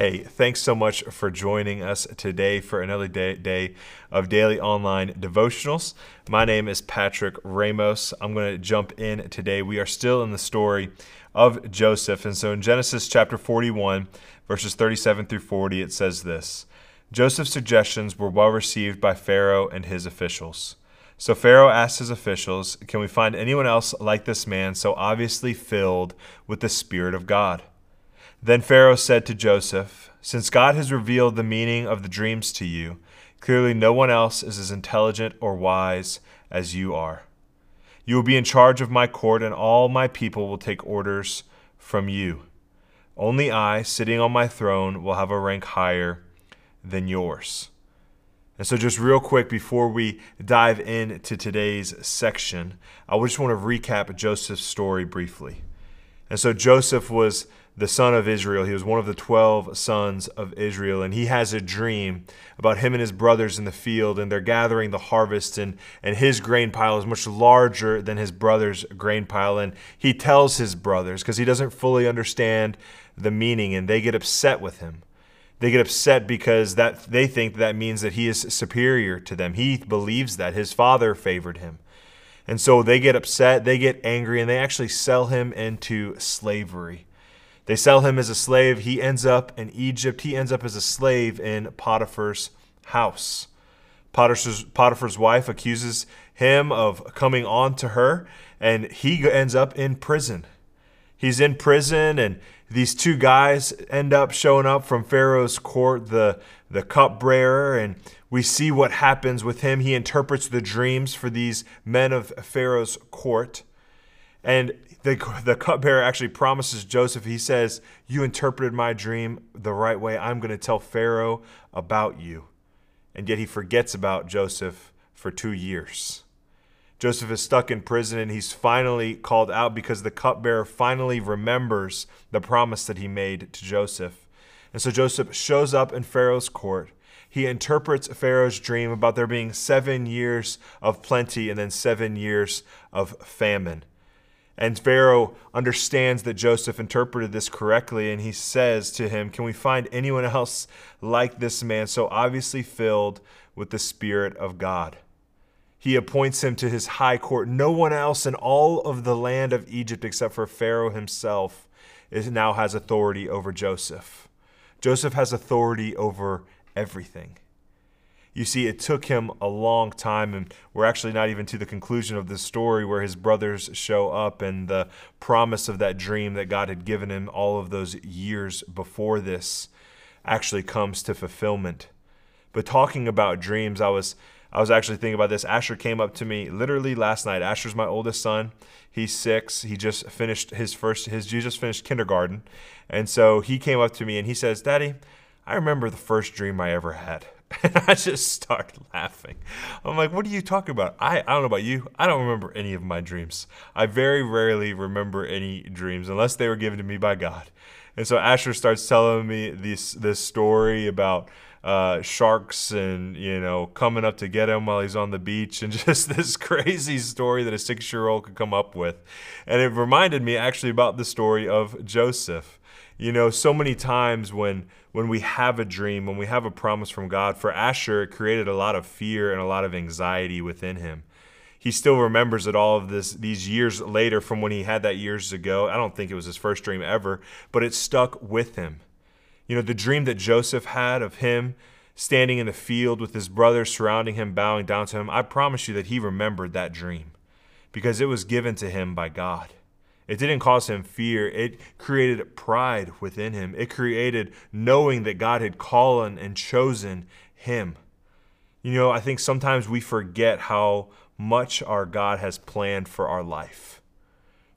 Hey, thanks so much for joining us today for another day, day, of daily online devotionals. My name is Patrick Ramos. I'm going to jump in today. We are still in the story of Joseph. And so in Genesis chapter 41, verses 37 through 40, it says this Joseph's suggestions were well received by Pharaoh and his officials. So Pharaoh asked his officials, Can we find anyone else like this man, so obviously filled with the Spirit of God? Then Pharaoh said to Joseph, Since God has revealed the meaning of the dreams to you, clearly no one else is as intelligent or wise as you are. You will be in charge of my court, and all my people will take orders from you. Only I, sitting on my throne, will have a rank higher than yours. And so, just real quick before we dive into today's section, I just want to recap Joseph's story briefly. And so, Joseph was the son of Israel. He was one of the 12 sons of Israel. And he has a dream about him and his brothers in the field, and they're gathering the harvest, and, and his grain pile is much larger than his brother's grain pile. And he tells his brothers, because he doesn't fully understand the meaning, and they get upset with him. They get upset because that they think that means that he is superior to them. He believes that his father favored him. And so they get upset, they get angry, and they actually sell him into slavery. They sell him as a slave. He ends up in Egypt. He ends up as a slave in Potiphar's house. Potiphar's, Potiphar's wife accuses him of coming on to her, and he ends up in prison. He's in prison, and these two guys end up showing up from Pharaoh's court, the, the cupbearer, and we see what happens with him. He interprets the dreams for these men of Pharaoh's court. And the, the cupbearer actually promises Joseph, he says, You interpreted my dream the right way. I'm going to tell Pharaoh about you. And yet he forgets about Joseph for two years. Joseph is stuck in prison and he's finally called out because the cupbearer finally remembers the promise that he made to Joseph. And so Joseph shows up in Pharaoh's court. He interprets Pharaoh's dream about there being seven years of plenty and then seven years of famine. And Pharaoh understands that Joseph interpreted this correctly, and he says to him, Can we find anyone else like this man, so obviously filled with the Spirit of God? He appoints him to his high court. No one else in all of the land of Egypt, except for Pharaoh himself, is, now has authority over Joseph. Joseph has authority over everything. You see, it took him a long time, and we're actually not even to the conclusion of this story where his brothers show up and the promise of that dream that God had given him all of those years before this actually comes to fulfillment. But talking about dreams, I was I was actually thinking about this. Asher came up to me literally last night. Asher's my oldest son. He's six. He just finished his first his he just finished kindergarten, and so he came up to me and he says, "Daddy, I remember the first dream I ever had." And I just started laughing. I'm like, what are you talking about? I, I don't know about you. I don't remember any of my dreams. I very rarely remember any dreams unless they were given to me by God. And so Asher starts telling me this this story about uh, sharks and you know coming up to get him while he's on the beach and just this crazy story that a six year old could come up with. And it reminded me actually about the story of Joseph. You know, so many times when when we have a dream, when we have a promise from God, for Asher, it created a lot of fear and a lot of anxiety within him. He still remembers it all of this these years later from when he had that years ago. I don't think it was his first dream ever, but it stuck with him. You know, the dream that Joseph had of him standing in the field with his brothers surrounding him, bowing down to him, I promise you that he remembered that dream because it was given to him by God. It didn't cause him fear. It created pride within him. It created knowing that God had called and chosen him. You know, I think sometimes we forget how much our God has planned for our life.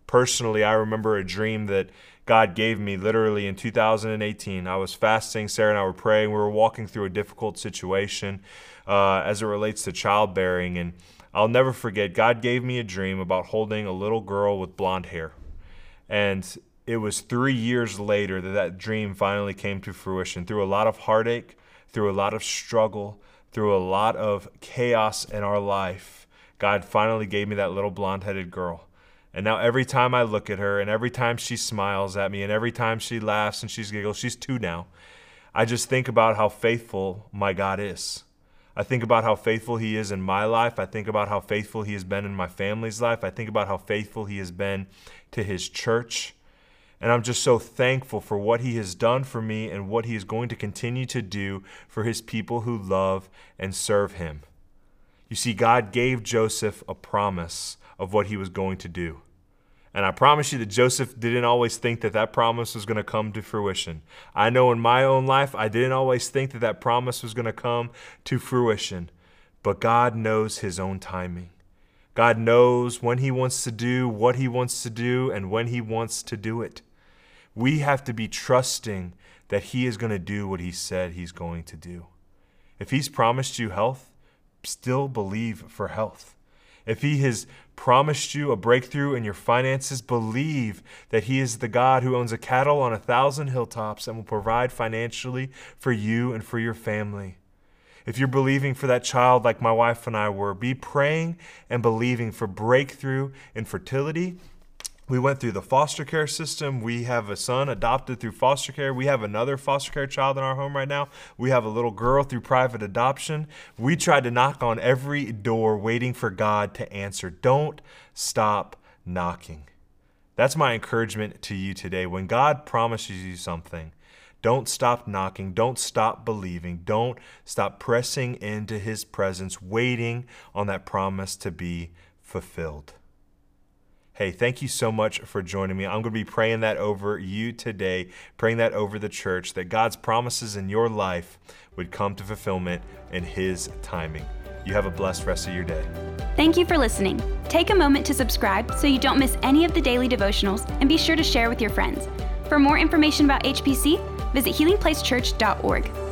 Personally, I remember a dream that God gave me literally in 2018. I was fasting, Sarah and I were praying. We were walking through a difficult situation uh, as it relates to childbearing. And I'll never forget, God gave me a dream about holding a little girl with blonde hair. And it was three years later that that dream finally came to fruition through a lot of heartache, through a lot of struggle, through a lot of chaos in our life. God finally gave me that little blonde headed girl. And now every time I look at her, and every time she smiles at me, and every time she laughs and she's giggles, she's two now. I just think about how faithful my God is. I think about how faithful He is in my life. I think about how faithful He has been in my family's life. I think about how faithful He has been to His church. And I'm just so thankful for what He has done for me and what He is going to continue to do for His people who love and serve Him. You see, God gave Joseph a promise of what He was going to do. And I promise you that Joseph didn't always think that that promise was going to come to fruition. I know in my own life, I didn't always think that that promise was going to come to fruition. But God knows His own timing. God knows when He wants to do what He wants to do and when He wants to do it. We have to be trusting that He is going to do what He said He's going to do. If He's promised you health, still believe for health. If He has promised you a breakthrough in your finances, believe that He is the God who owns a cattle on a thousand hilltops and will provide financially for you and for your family. If you're believing for that child like my wife and I were, be praying and believing for breakthrough in fertility we went through the foster care system. We have a son adopted through foster care. We have another foster care child in our home right now. We have a little girl through private adoption. We tried to knock on every door waiting for God to answer. Don't stop knocking. That's my encouragement to you today. When God promises you something, don't stop knocking. Don't stop believing. Don't stop pressing into His presence, waiting on that promise to be fulfilled. Hey, thank you so much for joining me. I'm going to be praying that over you today, praying that over the church, that God's promises in your life would come to fulfillment in His timing. You have a blessed rest of your day. Thank you for listening. Take a moment to subscribe so you don't miss any of the daily devotionals and be sure to share with your friends. For more information about HPC, visit healingplacechurch.org.